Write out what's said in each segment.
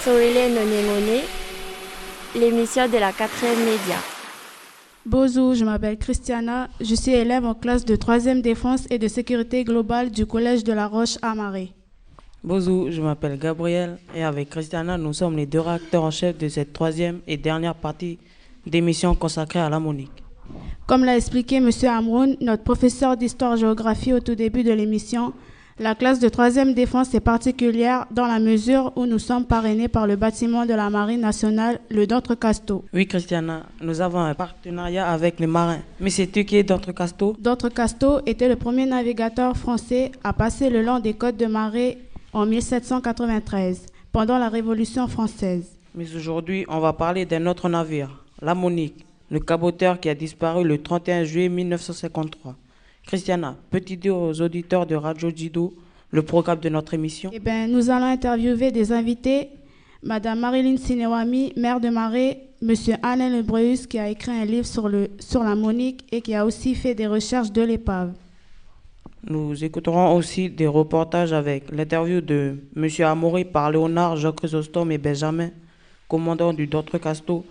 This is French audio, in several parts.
Otsoile Nonengone, l'émission de la 4e média. Bonjour, je m'appelle Christiana. Je suis élève en classe de 3e défense et de sécurité globale du Collège de la Roche à Marais. Bonjour, je m'appelle Gabriel et avec Christiana, nous sommes les deux réacteurs en chef de cette troisième et dernière partie d'émission consacrée à la Monique. Comme l'a expliqué M. Amroun, notre professeur d'histoire-géographie au tout début de l'émission, la classe de troisième défense est particulière dans la mesure où nous sommes parrainés par le bâtiment de la Marine nationale, le D'Entrecasteaux. Oui, Christiana, nous avons un partenariat avec les marins. Mais c'est tu qui es D'Entrecasteaux D'Entrecasteaux était le premier navigateur français à passer le long des côtes de marée en 1793, pendant la Révolution française. Mais aujourd'hui, on va parler d'un autre navire, la Monique, le caboteur qui a disparu le 31 juillet 1953. Christiana, peux-tu dire aux auditeurs de Radio Jido le programme de notre émission Eh bien, nous allons interviewer des invités. Madame Marilyn Sinewami, maire de Marais, Monsieur Alain Lebreus, qui a écrit un livre sur, le, sur la Monique et qui a aussi fait des recherches de l'épave. Nous écouterons aussi des reportages avec l'interview de Monsieur Amaury par Léonard, Jacques Chrysostome et Benjamin, commandant du D'Entrecasteaux.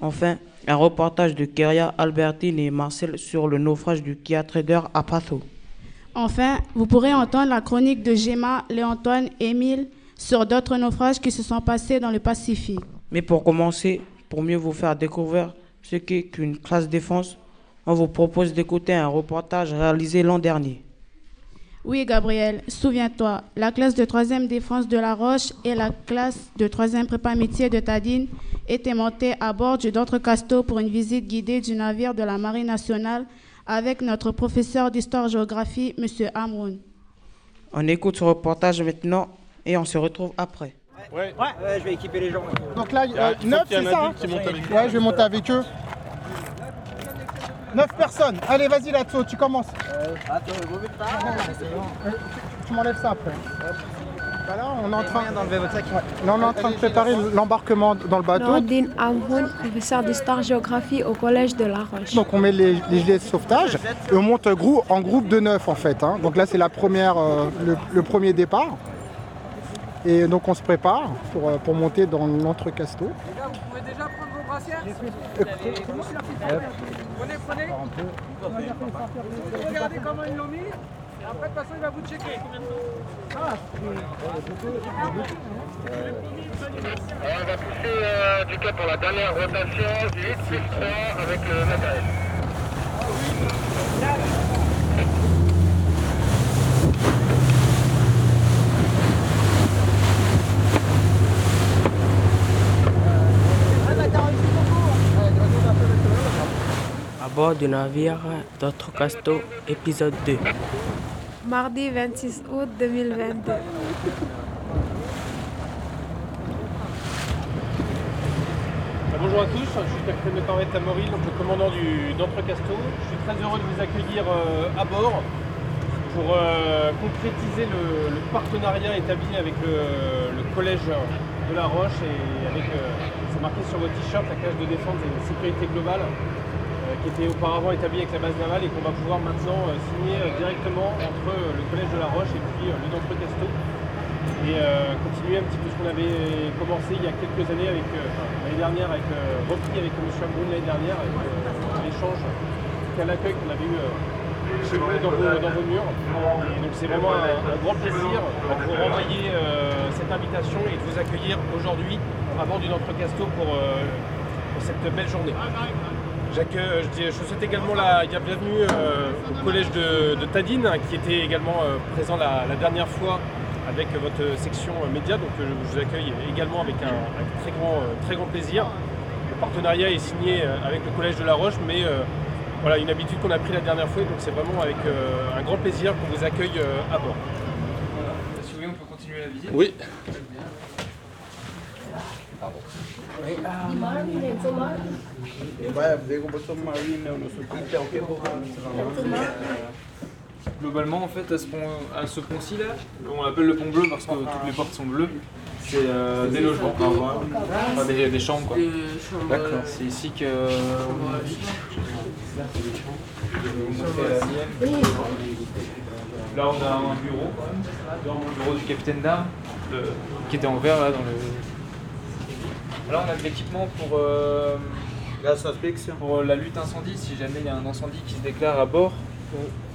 Enfin, un reportage de Keria, Albertine et Marcel sur le naufrage du Kia Trader à Passo. Enfin, vous pourrez entendre la chronique de Gemma, Léantoine et Émile sur d'autres naufrages qui se sont passés dans le Pacifique. Mais pour commencer, pour mieux vous faire découvrir ce qu'est qu'une classe défense, on vous propose d'écouter un reportage réalisé l'an dernier. Oui, Gabriel, souviens-toi, la classe de 3e défense de La Roche et la classe de 3e prépa métier de Tadine étaient montées à bord du d'Entrecasteaux pour une visite guidée du navire de la Marine nationale avec notre professeur d'histoire-géographie, M. Amroun. On écoute ce reportage maintenant et on se retrouve après. Ouais. je vais équiper les gens. Donc là, Ah, euh, il faut 9, qu'il y ait c'est ça adulte qui monte avec eux. Ouais, je vais monter avec eux. 9 personnes. Allez, vas-y, Latso, tu commences. Attends, vous vite pas. Tu m'enlèves ça après. Bah là, on est en train, d'enlever votre sac. là, on est en train de préparer l'embarquement dans le bateau. Nordine Amhoun, professeur d'histoire-géographie au Collège de La Roche. Donc on met les, les gilets de sauvetage et on monte grou- en groupe de 9 en fait. hein. Donc là c'est la première, euh, le, le premier départ. Et donc on se prépare pour, euh, pour monter dans l'entrecasteau. Vous pouvez déjà prendre Prenez, prenez. Regardez comment ils l'ont mis. Après, de toute façon, il va vous checker. On va pousser euh, du cap pour la dernière rotation du 8 plus 3 avec le. Bord du navire d'Entrecasteaux, épisode 2. Mardi 26 août 2022. Euh, Bonjour à tous, je suis capitaine de corvette donc le commandant du d'Entrecasteaux. Je suis très heureux de vous accueillir euh, à bord pour euh, concrétiser le, le partenariat établi avec le, le collège de la Roche et avec, euh, c'est marqué sur votre t-shirt, la cage de défense et de sécurité globale qui était auparavant établie avec la base navale et qu'on va pouvoir maintenant euh, signer euh, directement entre euh, le collège de la Roche et puis le d'Entrecasteaux et euh, continuer un petit peu ce qu'on avait commencé il y a quelques années avec l'année dernière avec repris avec M. Ambrun l'année dernière avec l'échange l'accueil qu'on avait eu chez vous dans vos, murs. Et donc c'est vraiment un, grand plaisir de vous renvoyer cette invitation et de vous accueillir aujourd'hui à bord du pour, euh, pour cette belle journée. J'accueille- je, dis- je souhaite également la, bienvenue euh, au collège de, de Tadine, hein, qui était également euh, présent la, la dernière fois avec votre section euh, média. Donc euh, je vous accueille également avec un, un très, grand, euh, très grand plaisir. Le partenariat est signé euh, avec le collège de La Roche, mais euh, voilà une habitude qu'on a pris la dernière fois, donc c'est vraiment avec euh, un grand plaisir qu'on vous accueille euh, à bord. Si vous voulez, on peut continuer la visite. Oui. Globalement, en fait, à ce pont, à ce pont-ci là, on l'appelle le pont bleu parce que toutes les portes sont bleues. C'est euh, des logements, enfin des, des chambres quoi. D'accord. C'est ici que. Là, on a un bureau, le bureau du capitaine d'armes, qui était en vert là dans le Là, on a de l'équipement pour, euh, pour la lutte incendie. Si jamais il y a un incendie qui se déclare à bord,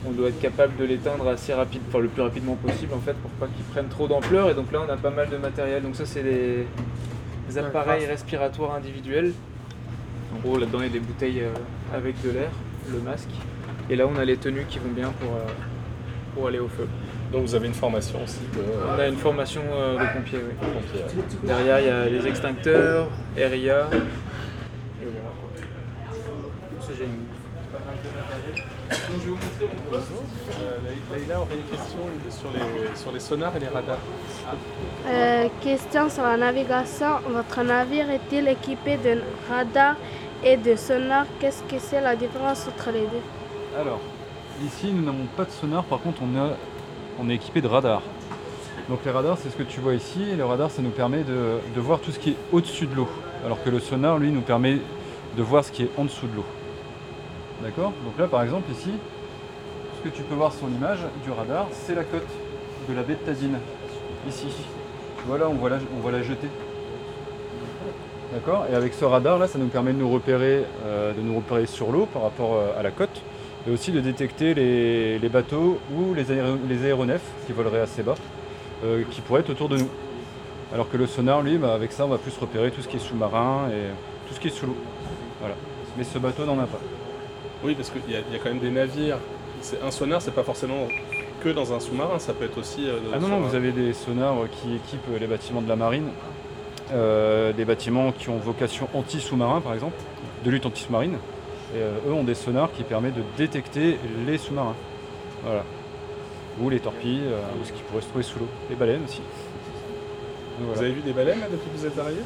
on doit être capable de l'éteindre assez rapide, enfin le plus rapidement possible en fait, pour pas qu'il prenne trop d'ampleur. Et donc là, on a pas mal de matériel. Donc ça, c'est les appareils respiratoires individuels. En gros, là-dedans, il y a des bouteilles euh, avec de l'air, le masque. Et là, on a les tenues qui vont bien pour, euh, pour aller au feu. Donc vous avez une formation aussi de... On a une formation euh, de pompier, oui. Derrière, il y a les extincteurs, RIA. Et voilà. quoi. Ça, j'ai une- pas mal de matériel. Donc, je vais vous montrer mon poste. Euh, Laïla aurait une question sur les, sur les sonars et les radars. Euh, question sur la navigation. Votre navire est-il équipé de radar et de sonar Qu'est-ce que c'est la différence entre les deux? Alors, ici, nous n'avons pas de sonar, par contre, on, a, on est équipé de radars. Donc les radars, c'est ce que tu vois ici, et le radar, ça nous permet de, de voir tout ce qui est au-dessus de l'eau, alors que le sonar, lui, nous permet de voir ce qui est en dessous de l'eau. D'accord Donc là, par exemple, ici, ce que tu peux voir sur l'image du radar, c'est la côte de la baie de Tadine, ici. Tu vois là, on voit la, jetée. D'accord Et avec ce radar là, ça nous permet de nous repérer, euh, de nous repérer sur l'eau par rapport euh, à la côte, et aussi de détecter les, bateaux ou les aéronefs qui voleraient assez bas, euh, qui pourraient être autour de nous. Alors que le sonar, lui, bah, avec ça, on va plus repérer tout ce qui est sous-marin et tout ce qui est sous l'eau. Voilà. Mais ce bateau n'en a pas. Oui, parce qu'il y, a- il y a quand même des navires. C'est un sonar, c'est pas forcément que dans un sous-marin, ça peut être aussi. euh, Ah non, non, un- vous avez des sonars euh, qui équipent les bâtiments de la marine, euh, des bâtiments qui ont vocation anti-sous-marin par exemple, de lutte anti-sous-marine. Et euh, eux ont des sonars qui permettent de détecter les sous-marins. Voilà. Ou les torpilles, euh, ou ce qui pourrait se trouver sous l'eau. Les baleines aussi. Donc, voilà. Vous avez vu des baleines là, depuis que vous êtes arrivé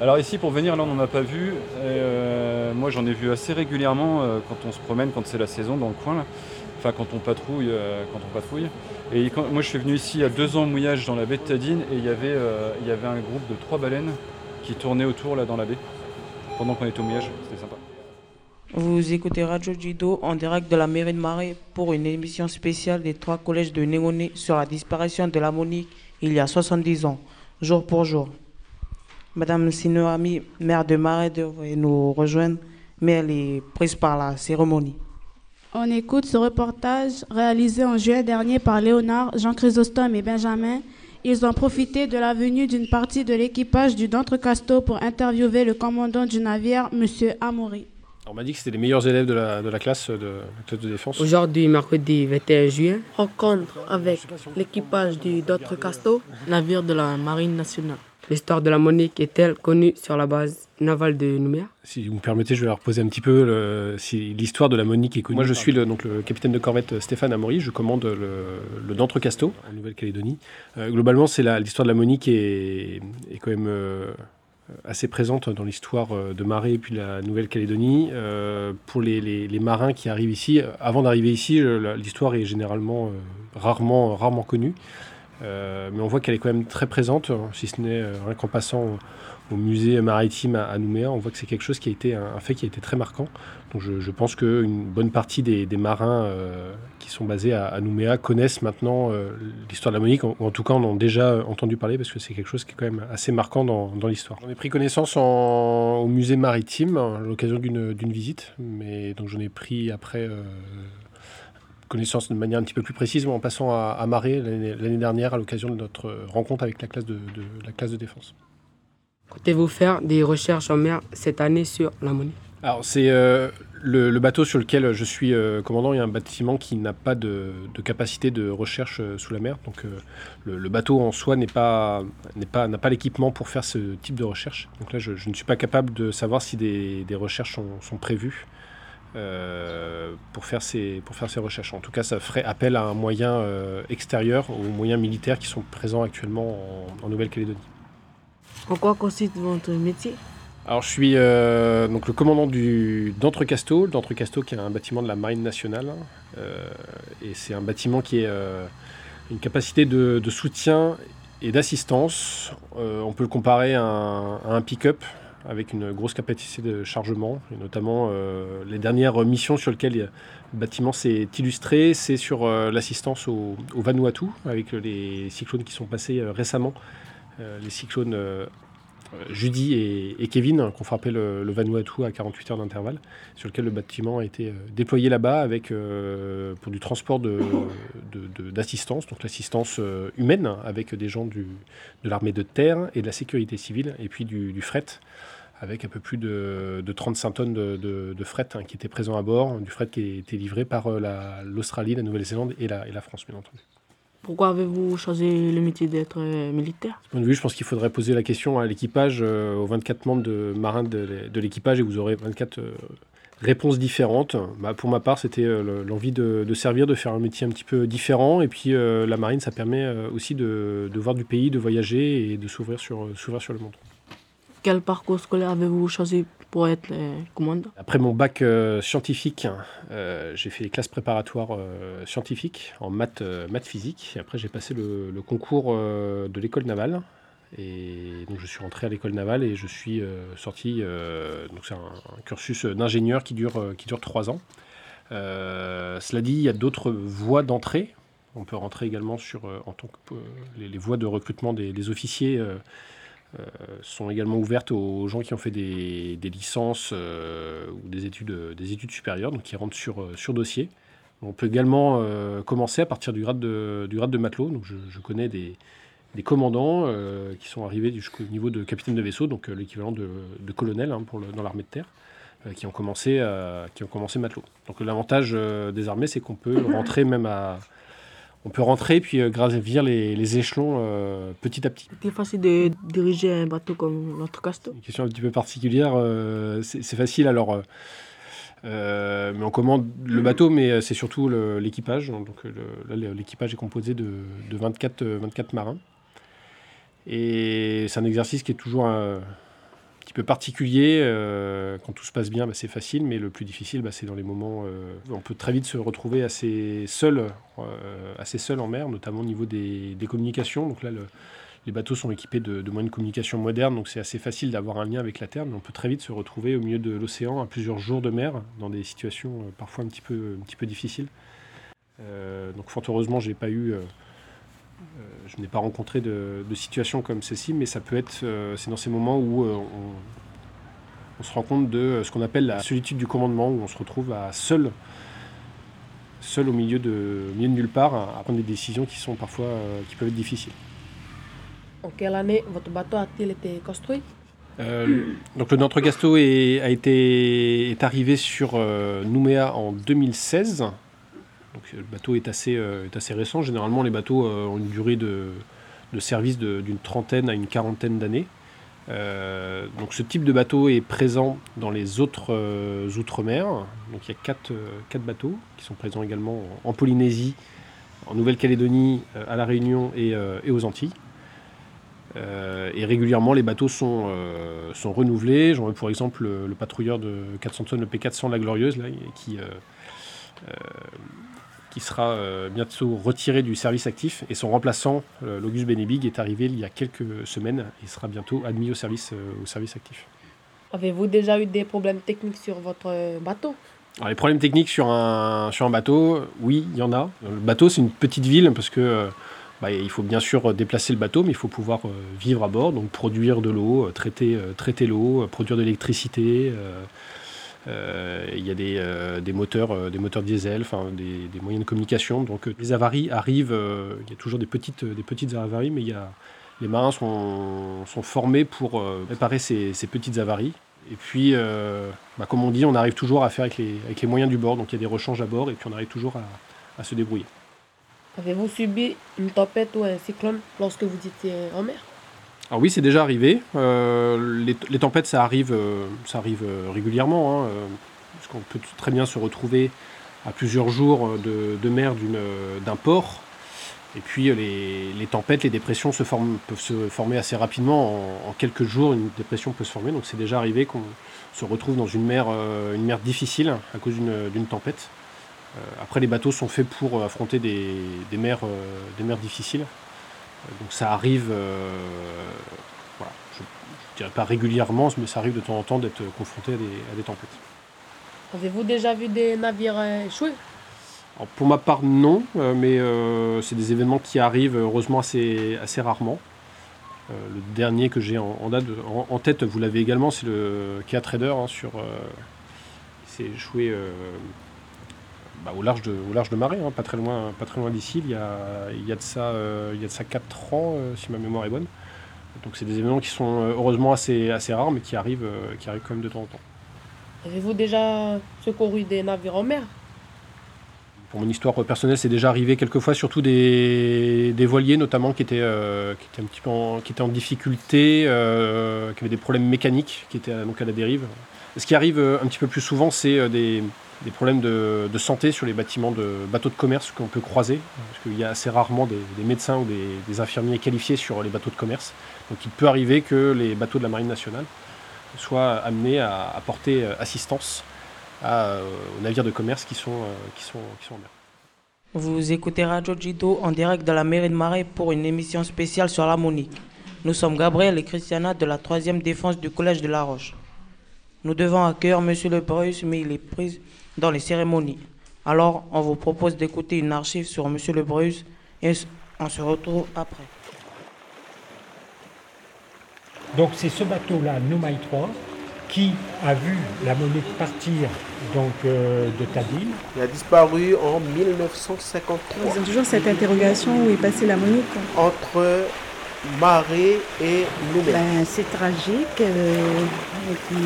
Alors ici pour venir là on n'en a pas vu. Euh, moi j'en ai vu assez régulièrement euh, quand on se promène, quand c'est la saison dans le coin. Enfin quand on patrouille, euh, quand on patrouille. Et moi je suis venu ici il y a deux ans mouillage dans la baie de Tadine et il y avait, il y avait un groupe de trois baleines qui tournaient autour là dans la baie. Pendant qu'on était au mouillage, c'était sympa. Vous écoutez Radio Judo en direct de la mairie de Marais pour une émission spéciale des trois collèges de Négoné sur la disparition de la Monique il y a 70 ans, jour pour jour. Madame Sinoami, maire de Marais, devrait nous rejoindre, mais elle est prise par la cérémonie. On écoute ce reportage réalisé en juillet dernier par Léonard, Jean Chrysostome et Benjamin. Ils ont profité de la venue d'une partie de l'équipage du D'Entrecasteaux pour interviewer le commandant du navire, M. Amaury. On m'a dit que c'était les meilleurs élèves de la, de la classe de, défense. Aujourd'hui, mercredi 21 juillet, Rencontre avec l'équipage du D'autres Casto. navire de la Marine nationale. L'histoire de la Monique est-elle connue sur la base navale de Nouméa Si vous me permettez, je vais leur poser un petit peu le- si l'histoire de la Monique est connue. Moi, je suis le, donc, le capitaine de corvette Stéphane Amaury. Je commande le, le d'Entrecasteaux en Nouvelle-Calédonie. Euh, globalement, c'est la- l'histoire de la Monique est, est quand même euh, assez présente dans l'histoire euh, de Marais et puis de la Nouvelle-Calédonie. Euh, pour les, les- les marins qui arrivent ici, euh, avant d'arriver ici, euh, l'histoire est généralement euh, rarement, rarement connue. Euh, mais on voit qu'elle est quand même très présente, hein, si ce n'est euh, rien qu'en passant au, musée maritime à, Nouméa, on voit que c'est quelque chose qui a été un, fait qui a été très marquant. Donc je, je pense qu'une bonne partie des, marins euh, qui sont basés à, Nouméa connaissent maintenant l'histoire de la Monique, ou en tout cas en ont déjà entendu parler parce que c'est quelque chose qui est quand même assez marquant dans, l'histoire. J'en ai pris connaissance au musée maritime à l'occasion d'une visite, mais donc j'en ai pris après connaissance de manière un petit peu plus précise en passant à, à Marais l'année dernière à l'occasion de notre rencontre avec la classe de, de- la classe de défense. Comptez-vous faire des recherches en mer cette année sur la Monique Alors c'est euh, le, le bateau sur lequel je suis euh, commandant, il y a un bâtiment qui n'a pas de, de capacité de recherche euh, sous la mer, donc le, le bateau en soi n'est pas n'est pas n'a pas l'équipement pour faire ce type de recherche. Donc là je, je ne suis pas capable de savoir si des, des recherches sont, sont prévues. Euh, pour, faire ces, pour faire ces recherches. En tout cas, ça ferait appel à un moyen euh, extérieur, aux moyens militaires qui sont présents actuellement en- en Nouvelle-Calédonie. En quoi consiste votre métier? Alors, je suis euh, donc le commandant du d'Entrecasteaux. D'Entrecasteaux, qui est un bâtiment de la Marine nationale. Et c'est un bâtiment qui est une capacité de, de soutien et d'assistance. On peut le comparer à un, à un pick-up avec une grosse capacité de chargement. Et notamment, euh, les dernières missions sur lesquelles le bâtiment s'est illustré, c'est sur euh, l'assistance au, Vanuatu, avec les cyclones qui sont passés euh, récemment. Les cyclones Judy et, Kevin hein, qui ont frappé le, Vanuatu à 48 heures d'intervalle, sur lequel le bâtiment a été déployé là-bas avec pour du transport d'assistance, donc l'assistance humaine avec des gens de l'armée de terre et de la sécurité civile, et puis du, fret avec un peu plus de, 35 tonnes de, fret hein, qui étaient présents à bord, du fret qui été livré par l'Australie, la, Nouvelle-Zélande et la, et la France, bien entendu. Pourquoi avez-vous choisi le métier d'être euh, militaire? De ce point de vue, je pense qu'il faudrait poser la question à l'équipage, euh, aux 24 membres de marins de, l'équipage, et vous aurez 24 euh, réponses différentes. Bah, pour ma part, c'était l'envie de, servir, de faire un métier un petit peu différent. Et puis la marine, ça permet aussi de, voir du pays, de voyager et de s'ouvrir sur, sur le monde. Quel parcours scolaire avez-vous choisi pour être commandant Après mon bac euh, scientifique, euh, j'ai fait les classes préparatoires euh, scientifiques en maths, maths physique. après, j'ai passé le, concours de l'école navale. Et donc, je suis rentré à l'école navale et je suis sorti. donc, c'est un, cursus d'ingénieur qui dure, qui dure trois ans. cela dit, il y a d'autres voies d'entrée. On peut rentrer également sur en tant que, les, voies de recrutement des, officiers sont également ouvertes aux gens qui ont fait des, licences euh, ou des études, des études supérieures, donc qui rentrent sur, euh, dossier. On peut également commencer à partir du grade de, matelot. Donc je, connais des, commandants qui sont arrivés jusqu'au niveau de capitaine de vaisseau, donc l'équivalent de, colonel hein, dans l'armée de terre, qui, ont commencé, qui ont commencé matelot. Donc l'avantage des armées, c'est qu'on peut rentrer même à, on peut rentrer puis euh, gravir les, les échelons euh, petit à petit. C'est facile de diriger un bateau comme notre Casto Une question un petit peu particulière. Euh, c'est facile alors. mais on commande le bateau, mais c'est surtout l'équipage. Donc l'équipage est composé de, 24, 24 marins. Et c'est un exercice qui est toujours un, petit peu particulier. Euh, quand tout se passe bien, bah, c'est facile, mais le plus difficile, bah, c'est dans les moments. Euh, on peut très vite se retrouver assez seul, euh, assez seul en mer, notamment au niveau des, communications. Donc là, les bateaux sont équipés de, moyens de communication modernes, donc c'est assez facile d'avoir un lien avec la Terre, mais on peut très vite se retrouver au milieu de l'océan à plusieurs jours de mer, dans des situations parfois un petit peu, un petit peu difficiles. donc fort heureusement, j'ai pas eu je n'ai pas rencontré de, situation comme celle-ci, mais ça peut être, euh, c'est dans ces moments où euh, on, se rend compte de ce qu'on appelle la solitude du commandement, où on se retrouve à seul, seul au milieu de, milieu de nulle part, à, prendre des décisions qui sont parfois, qui peuvent être difficiles. En quelle année votre bateau a-t-il été construit? Donc le Notre Gasto est, a été, est arrivé sur Nouméa en 2016 donc le bateau est assez, euh, est assez récent. Généralement, les bateaux euh, ont une durée de, de service d'une trentaine à une quarantaine d'années. Euh, donc ce type de bateau est présent dans les autres outre-mer. Donc il y a quatre, quatre, bateaux qui sont présents également en, Polynésie, en Nouvelle-Calédonie, à La Réunion et, et aux Antilles. et régulièrement, les bateaux sont, sont renouvelés. J'en veux pour exemple le, patrouilleur de 400 tonnes, le P400 La Glorieuse, là, qui, qui sera euh, bientôt retiré du service actif et son remplaçant, euh, l'Auguste Benebig, est arrivé il y a quelques semaines et sera bientôt admis au service, euh, au service actif. Avez-vous déjà eu des problèmes techniques sur votre bateau? Alors, Les problèmes techniques sur un, sur un bateau, oui, il y en a. Le bateau, c'est une petite ville parce que bah, il faut bien sûr déplacer le bateau, mais il faut pouvoir vivre à bord, donc produire de l'eau, traiter, traiter l'eau, produire de l'électricité. Euh, il y a des, euh, des moteurs, euh, des moteurs diesel, des, des, moyens de communication. Donc les avaries arrivent. il y a toujours des petites, des petites avaries, mais y a, les marins sont, sont formés pour réparer ces, ces, petites avaries. Et puis, bah, comme on dit, on arrive toujours à faire avec les, avec les, moyens du bord. Donc il y a des rechanges à bord et puis on arrive toujours à, à se débrouiller. Avez-vous subi une tempête ou un cyclone lorsque vous étiez en mer? Alors oui, c'est déjà arrivé. Euh, les, tempêtes, ça arrive, euh, euh, régulièrement, hein, parce qu'on peut très bien se retrouver à plusieurs jours de, mer d'un port. Et puis les, tempêtes, les dépressions peuvent se former assez rapidement. En, quelques jours, une dépression peut se former. Donc c'est déjà arrivé qu'on se retrouve dans une mer, difficile à cause d'une tempête. après, les bateaux sont faits pour affronter des mers difficiles. Donc ça arrive, euh, voilà, je ne dirais pas régulièrement, mais ça arrive de temps en temps d'être confronté à des, tempêtes. Avez-vous déjà vu des navires échouer? Pour ma part, non, euh, mais euh, c'est des événements qui arrivent heureusement assez, assez rarement. le dernier que j'ai en, en, tête, vous l'avez également, c'est le Kia Trader hein, sur. c'est échoué bah, au, large de, au large de Marais, hein, pas très loin, pas très loin d'ici. Il y a, il y a de ça, il y a de ça 4 ans, si ma mémoire est bonne. Donc c'est des événements qui sont heureusement assez, assez rares, mais qui arrivent, qui arrivent quand même de temps en temps. Avez-vous déjà secouru des navires en mer? Pour mon histoire personnelle, c'est déjà arrivé quelquefois, surtout des, voiliers notamment qui étaient, euh, qui étaient un petit peu en, qui étaient en difficulté, euh, qui avaient des problèmes mécaniques, qui étaient donc à la dérive. Ce qui arrive euh, un petit peu plus souvent, c'est des, problèmes de, santé sur les bâtiments de bateaux de commerce qu'on peut croiser, parce qu'il y a assez rarement des, médecins ou des, infirmiers qualifiés sur les bateaux de commerce. Donc il peut arriver que les bateaux de la Marine nationale soient amenés à apporter assistance euh, aux navires de commerce qui sont, euh, qui sont, qui sont en mer. Vous écoutez Radio Jido en direct de la mairie de Marais pour une émission spéciale sur la Monique. Nous sommes Gabriel et Christiana de la 3e défense du Collège de La Roche. Nous devons accueillir M. Le mais il est pris dans les cérémonies. Alors, on vous propose d'écouter une archive sur M. Le Bruce et on se retrouve après. Donc c'est ce bateau-là, Noumaï 3, qui a vu la monnaie partir donc, euh, de Tadil. Il a disparu en 1953. Ils ont toujours cette interrogation où est passée la monnaie Entre Marais et Nouméa. Ben, c'est tragique. Euh, et puis,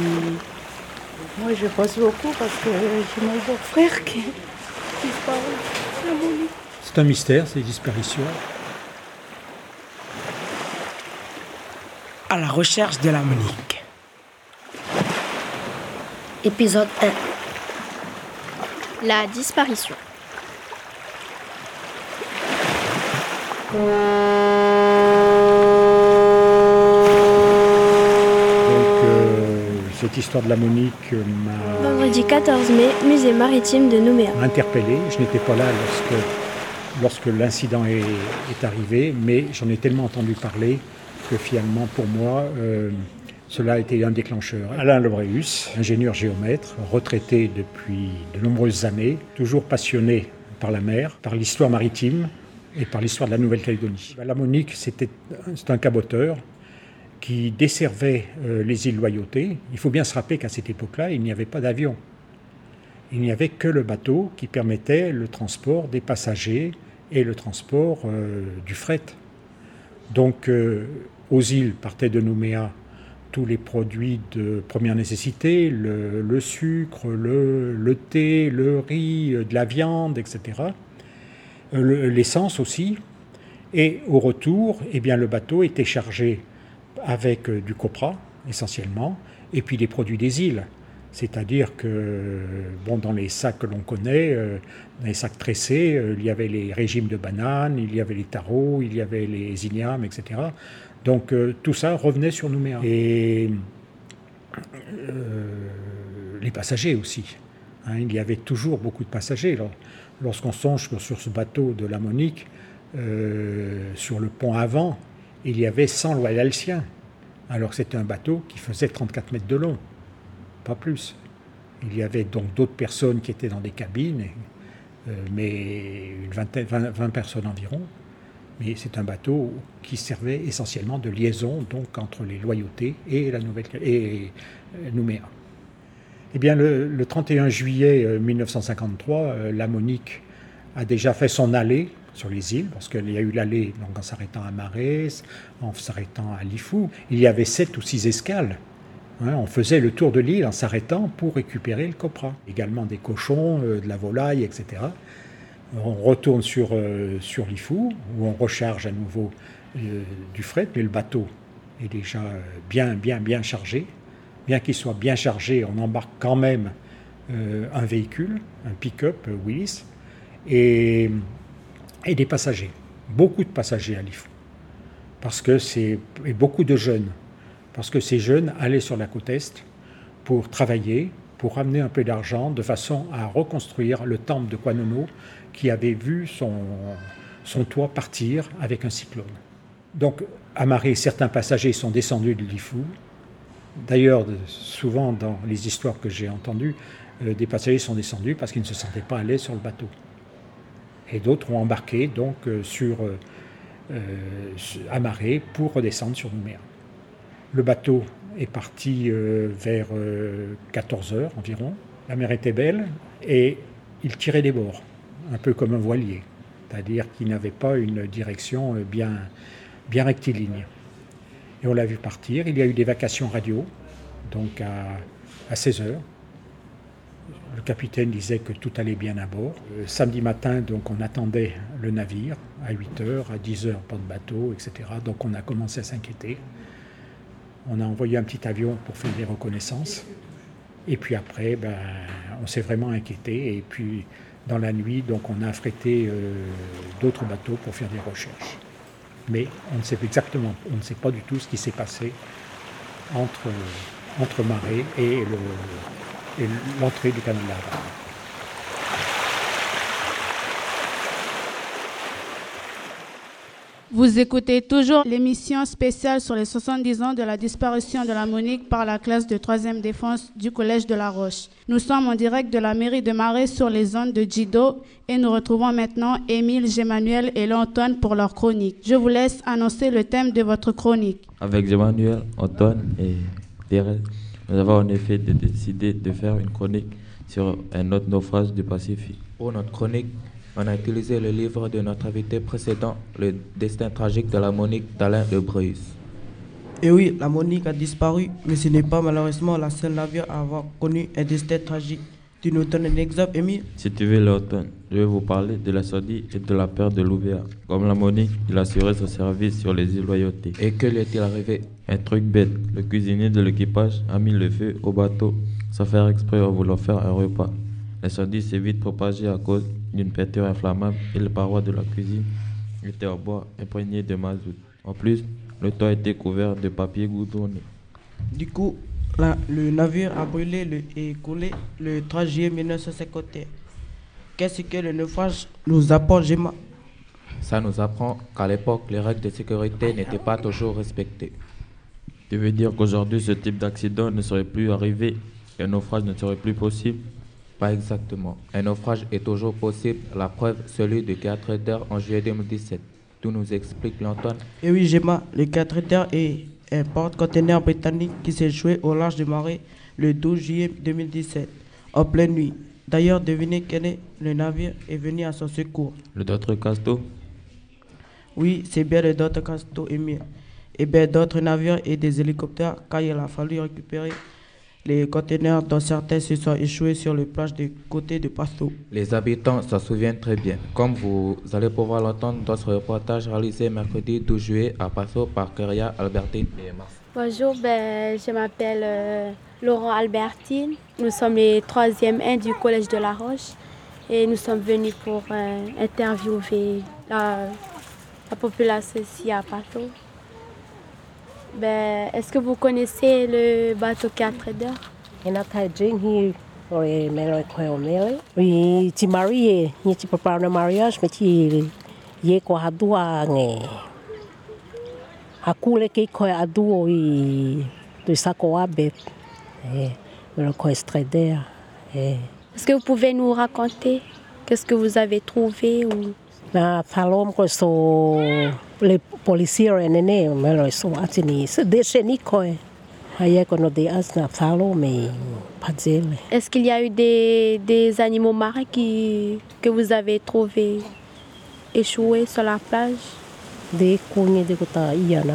moi, je pense beaucoup parce que j'ai mon beau-frère qui monnaie. C'est un mystère, ces disparitions. À la recherche de la Monique. Épisode 1 La disparition. Cette histoire de la Monique m'a. Vendredi 14 mai, musée maritime de Nouméa. Interpellé. Je n'étais pas là lorsque, lorsque l'incident est, arrivé, mais j'en ai tellement entendu parler que finalement, pour moi, euh, cela a été un déclencheur. Alain Lebréus, ingénieur géomètre, retraité depuis de nombreuses années, toujours passionné par la mer, par l'histoire maritime et par l'histoire de la Nouvelle-Calédonie. La Monique, c'est un caboteur qui desservait euh, les îles Loyauté. Il faut bien se rappeler qu'à cette époque-là, il n'y avait pas d'avion. Il n'y avait que le bateau qui permettait le transport des passagers et le transport euh, du fret. Donc, euh, aux îles partaient de Nouméa tous les produits de première nécessité, le, sucre, le, thé, le riz, de la viande, etc. L'essence aussi. Et au retour, eh bien, le bateau était chargé avec euh, du copra, essentiellement, et puis des produits des îles. C'est-à-dire que bon, dans les sacs que l'on connaît, euh, dans les sacs tressés, il y avait les régimes de bananes, il y avait les tarots, il y avait les ignames, etc. Donc euh, tout ça revenait sur Nouméa. Et euh, les passagers aussi. Hein, il y avait toujours beaucoup de passagers. Lorsqu'on songe sur ce bateau de la Monique, euh, sur le pont avant, il y avait 100 loyalciens. Alors c'était un bateau qui faisait 34 mètres de long, pas plus. Il y avait donc d'autres personnes qui étaient dans des cabines, mais une vingtaine, 20 personnes environ mais c'est un bateau qui servait essentiellement de liaison donc entre les loyautés et la Nouvelle et euh, Nouméa. Eh bien, le, 31 juillet 1953, euh, euh, la Monique a déjà fait son allée sur les îles, parce qu'il y a eu l'allée en s'arrêtant à Marès, en s'arrêtant à Lifou. Il y avait sept ou six escales. Hein. on faisait le tour de l'île en s'arrêtant pour récupérer le copra. Également des cochons, de la volaille, etc on retourne sur, euh, sur l'Ifou, où on recharge à nouveau euh, du fret, mais le bateau est déjà bien, bien, bien chargé. Bien qu'il soit bien chargé, on embarque quand même euh, un véhicule, un pick-up Willis, et, et, des passagers. Beaucoup de passagers à l'Ifou. Parce que. Et beaucoup de jeunes. Parce que ces jeunes allaient sur la côte Est pour travailler, pour ramener un peu d'argent, de façon à reconstruire le temple de Kwanono, qui avait vu son, toit partir avec un cyclone. Donc, à marée, certains passagers sont descendus de l'Ifou. D'ailleurs, souvent dans les histoires que j'ai entendues, euh, des passagers sont descendus parce qu'ils ne se sentaient pas l'aise sur le bateau. Et d'autres ont embarqué donc euh, sur, euh, amarré pour redescendre sur Nouméa. Le bateau est parti euh, vers 14 heures environ. La mer était belle et il tirait des bords, un peu comme un voilier, c'est-à-dire qu'il n'avait pas une direction bien, bien rectiligne. Et on l'a vu partir. Il y a eu des vacations radio, donc à, à 16 heures. Le capitaine disait que tout allait bien à bord. samedi matin, donc, on attendait le navire à 8 heures, à 10 heures, pas de bateau, etc. Donc on a commencé à s'inquiéter. On a envoyé un petit avion pour faire des reconnaissances. Et puis après, ben, on s'est vraiment inquiété. Et puis dans la nuit, donc, on a affrété euh, d'autres bateaux pour faire des recherches. Mais on ne sait exactement, on ne sait pas du tout ce qui s'est passé entre, entre Marais et le, et l'entrée du canal de la Vous écoutez toujours l'émission spéciale sur les 70 ans de la disparition de la Monique par la classe de 3e défense du Collège de la Roche. Nous sommes en direct de la mairie de Marais sur les zones de Jido et nous retrouvons maintenant Émile, Gémanuel et Antoine pour leur chronique. Je vous laisse annoncer le thème de votre chronique. Avec Gémanuel, Antoine et Thérèse, nous avons en effet décidé de faire une chronique sur un autre naufrage du Pacifique. Pour notre chronique, on a utilisé le livre de notre invité précédent, Le destin tragique de la Monique d'Alain de Breus. Et oui, la Monique a disparu, mais ce n'est pas malheureusement la seule navire à avoir connu un destin tragique. Tu nous donnes un exemple, Émile? Si tu veux, l'automne, je vais vous parler de la sordie et de la perte de l'Ouvert. Comme la Monique, il assurait son service sur les îles Loyauté. Et que lui est-il arrivé? Un truc bête. Le cuisinier de l'équipage a mis le feu au bateau sans faire exprès en voulant faire un repas. L'incendie s'est vite propagé à cause d'une peinture inflammable et les parois de la cuisine étaient en bois imprégné de mazout. En plus, le toit était couvert de papier goudronné. Du coup, le navire a brûlé le, et coulé le 3 juillet 1951. Qu'est-ce que le naufrage nous apprend, Gemma? Ça nous apprend qu'à l'époque, les règles de sécurité n'étaient pas toujours respectées. Tu veux dire qu'aujourd'hui, ce type d'accident ne serait plus arrivé un naufrage ne serait plus possible? Pas exactement. Un naufrage est toujours possible. La preuve, celui de 4 heures en juillet 2017. Tout nous explique l'Antoine. Eh oui, Gemma, le 4 heures est un porte-conteneur britannique qui s'est joué au large de Marais le 12 juillet 2017, en pleine nuit. D'ailleurs, devinez quel est le navire est venu à son secours. Le D'autres Casto? Oui, c'est bien le D'autres Casto, Emile. Et eh bien d'autres navires et des hélicoptères, car il a fallu récupérer les conteneurs dont certains se sont échoués sur le plage du côté de Pasto. Les habitants s'en souviennent très bien. Comme vous allez pouvoir l'entendre dans ce reportage réalisé mercredi 12 juillet à Pasto par Keria Albertine et Mars. Bonjour, ben, je m'appelle euh, Laurent Albertine. Nous sommes les troisième 1 du Collège de la Roche et nous sommes venus pour euh, interviewer la, la population ici à Pasto. Ben, Est-ce que vous connaissez le bateau 4 d'heures? Rồi mẹ rồi khỏe mẹ ấy vì chị Marie như chị prepare na mariage mà chị ye qua hadua nge. Hakule ke khoi aduo i tu sako abet eh mẹ khoi strader eh. Est-ce que vous pouvez nous raconter qu'est-ce que vous avez trouvé ou? Ko so le policier en ne me lo so atini se de cheni khoi Aye kono de asna falo me padzele. est-ce qu'il y a eu des, des animaux marins qui, que vous avez trouvés échoués sur la plage De kunye de kota iana.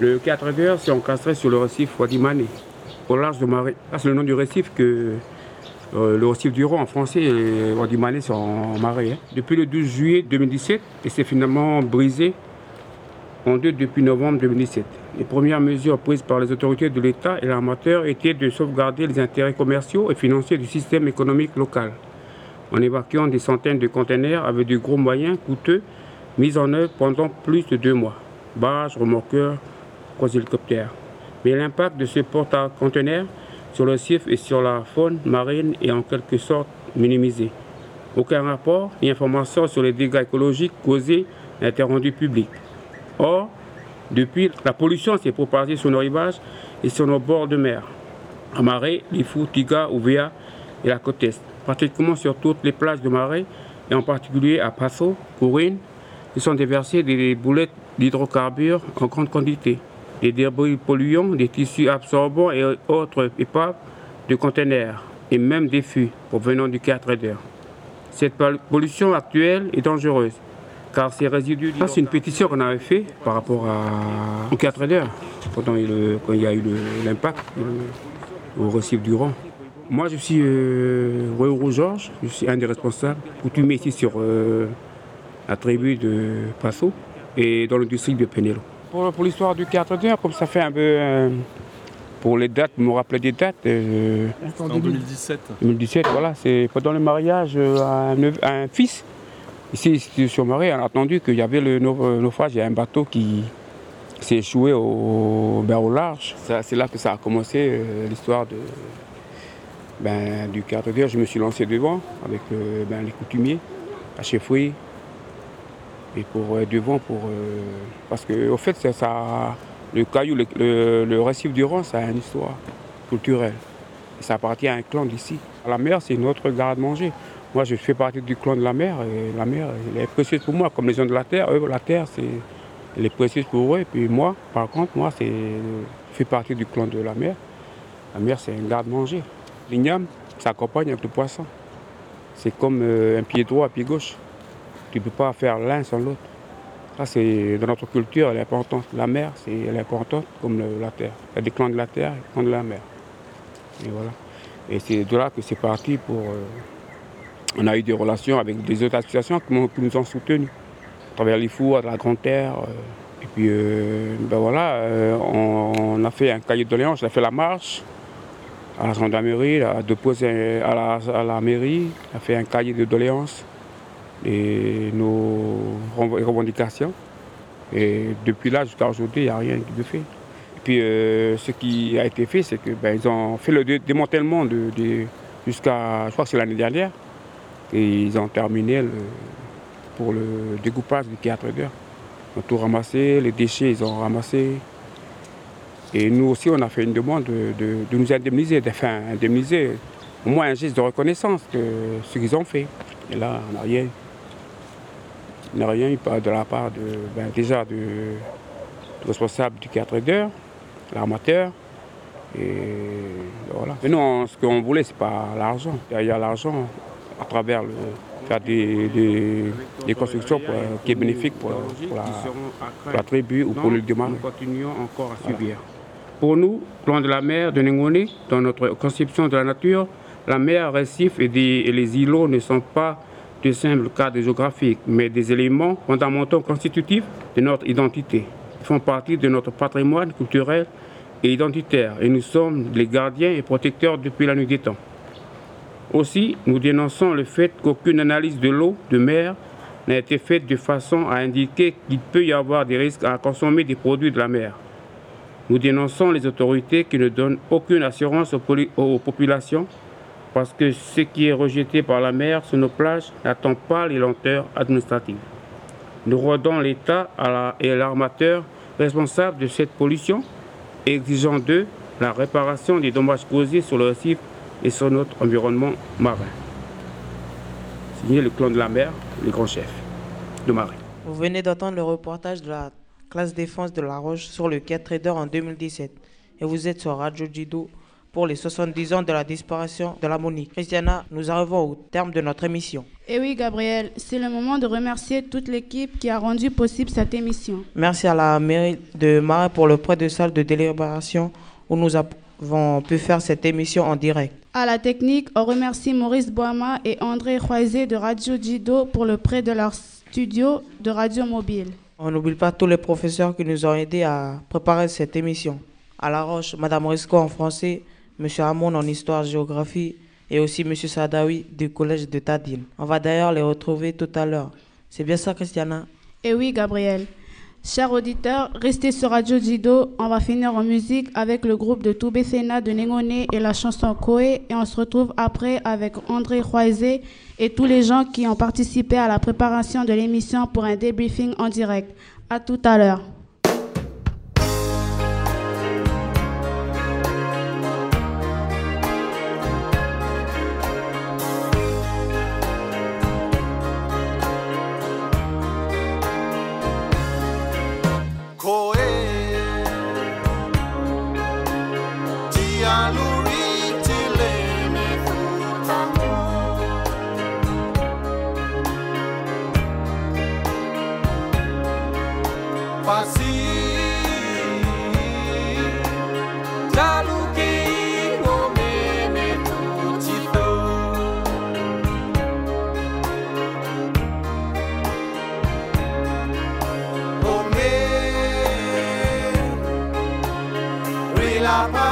Le 4 heures s'est encastré sur le récif Wadimane, au large de Marais. Ah, c'est le nom du récif que euh, le récif du Roi en français et Wadimane c'est en Marais. hein. Depuis le 12 juillet 2017, et c'est finalement brisé en deux depuis novembre 2017. Les premières mesures prises par les autorités de l'État et l'armateur étaient de sauvegarder les intérêts commerciaux et financiers du système économique local, en évacuant des centaines de containers avec de gros moyens coûteux mis en œuvre pendant plus de deux mois. Barges, remorqueurs, hélicoptères. Mais l'impact de ce porte-conteneurs sur le CIF et sur la faune marine est en quelque sorte minimisé. Aucun rapport ni information sur les dégâts écologiques causés n'a été rendu public. Or, depuis, la pollution s'est propagée sur nos rivages et sur nos bords de mer. à Marais, Lifou, Tiga, Ouvea et la côte est. Pratiquement sur toutes les plages de Marais, et en particulier à Passo, Corinne, ils sont déversés des boulettes d'hydrocarbures en grande quantité, des débris polluants, des tissus absorbants et autres épaves de conteneurs, et même des fûts provenant du cas trader. Cette pollution actuelle est dangereuse, car ces résidus... Ça, c'est une pétition qu'on avait fait par rapport à... au cas trader, quand il y a eu l'impact au récif du Rang. Moi, je suis euh, Georges, je suis un des responsables coutumiers ici sur euh, la tribu de Passo et dans le district de Penelo. Pour, l'histoire du 4 heures, comme ça fait un peu. Euh, pour les dates, me rappeler des dates. Euh, en 2017. 2017, voilà. C'est pendant le mariage à un, fils. Ici, sur Marais, on a entendu qu'il y avait le naufrage, il y a un bateau qui s'est échoué au, ben, au large. C'est là que ça a commencé l'histoire de, ben, du 4 heures, je me suis lancé devant avec euh, ben, les coutumiers, à chefouille, et pour euh, devant pour euh, parce que au fait ça, le caillou le, récif du Rhône ça a une histoire culturelle. Ça appartient à un clan d'ici. La mer c'est notre garde-manger moi je fais partie du clan de la mer et la mer elle est précieuse pour moi comme les gens de la terre. Eux, la terre c'est elle est précieuse pour eux. Et puis moi par contre moi c'est je fais partie du clan de la mer. La mer c'est un garde-manger L'igname s'accompagne avec le poisson. C'est comme euh, un pied droit, un pied gauche. Tu ne peux pas faire l'un sans l'autre. Ça, c'est dans notre culture, elle est importante. La mer, c'est, elle est importante comme la terre. Il y a des clans de la terre et des clans de la mer. Et voilà. Et c'est de là que c'est parti pour. Euh, on a eu des relations avec des autres associations qui, nous ont soutenus. À travers les fours, la Grande Terre. Euh, et puis, ben voilà, on, a fait un cahier de doléances, on a fait la marche à la gendarmerie, déposé à la, à la mairie, a fait un cahier de doléances et nos revendications. Et depuis là jusqu'à aujourd'hui, il n'y a rien de fait. Et puis euh, ce qui a été fait, c'est qu'ils ben, ont fait le démantèlement de, jusqu'à, je crois que c'est l'année dernière, et ils ont terminé pour le découpage du théâtre d'heure. Ils ont tout ramassé, les déchets, ils ont ramassé. Et nous aussi, on a fait une demande de, nous indemniser, enfin indemniser, au moins un geste de reconnaissance de ce qu'ils ont fait. Et là, on n'a rien. Il n'y a rien eu de la part de, ben, déjà de, responsable du 4 d'heure, l'armateur. Et voilà. Mais nous, ce qu'on voulait, ce n'est pas l'argent. Il y a l'argent à travers faire des, constructions qui est bénéfique pour, la, tribu ou pour le demande. Nous continuons encore à subir. Pour nous, plan de la mer de Nengone, dans notre conception de la nature, la mer, récif et, les îlots ne sont pas de simples cadres géographiques, mais des éléments fondamentaux constitutifs de notre identité. Ils font partie de notre patrimoine culturel et identitaire, et nous sommes les gardiens et protecteurs depuis la nuit des temps. Aussi, nous dénonçons le fait qu'aucune analyse de l'eau de mer n'a été faite de façon à indiquer qu'il peut y avoir des risques à consommer des produits de la mer. Nous dénonçons les autorités qui ne donnent aucune assurance aux, populations parce que ce qui est rejeté par la mer sur nos plages n'attend pas les lenteurs administratives. Nous rendons l'État et l'armateur responsables de cette pollution, exigeant d'eux la réparation des dommages causés sur le récif et sur notre environnement marin. Signé le clan de la mer, le grand chef de marin. Vous venez d'entendre le reportage de la classe défense de La Roche sur le 4 trader en 2017. Et vous êtes sur Radio Jido pour les 70 ans de la disparition de la Monique. Christiana, nous arrivons au terme de notre émission. Et oui, Gabriel, c'est le moment de remercier toute l'équipe qui a rendu possible cette émission. Merci à la mairie de Marais pour le prêt de salle de délibération où nous avons pu faire cette émission en direct. À la technique, on remercie Maurice Boama et André Roisé de Radio Jido pour le prêt de leur studio de radio mobile. On n'oublie pas tous les professeurs qui nous ont aidés à préparer cette émission. À La Roche, Madame Risco en français, Monsieur Hamon en histoire-géographie et aussi Monsieur Sadawi du collège de Tadine. On va d'ailleurs les retrouver tout à l'heure. C'est bien ça, Christiana? Eh oui, Gabriel. Chers auditeurs, restez sur Radio Jido. On va finir en musique avec le groupe de Toubé Sena de Nengone et la chanson Koé. Et on se retrouve après avec André Roisé et tous les gens qui ont participé à la préparation de l'émission pour un débriefing en direct. À tout à l'heure. Papa.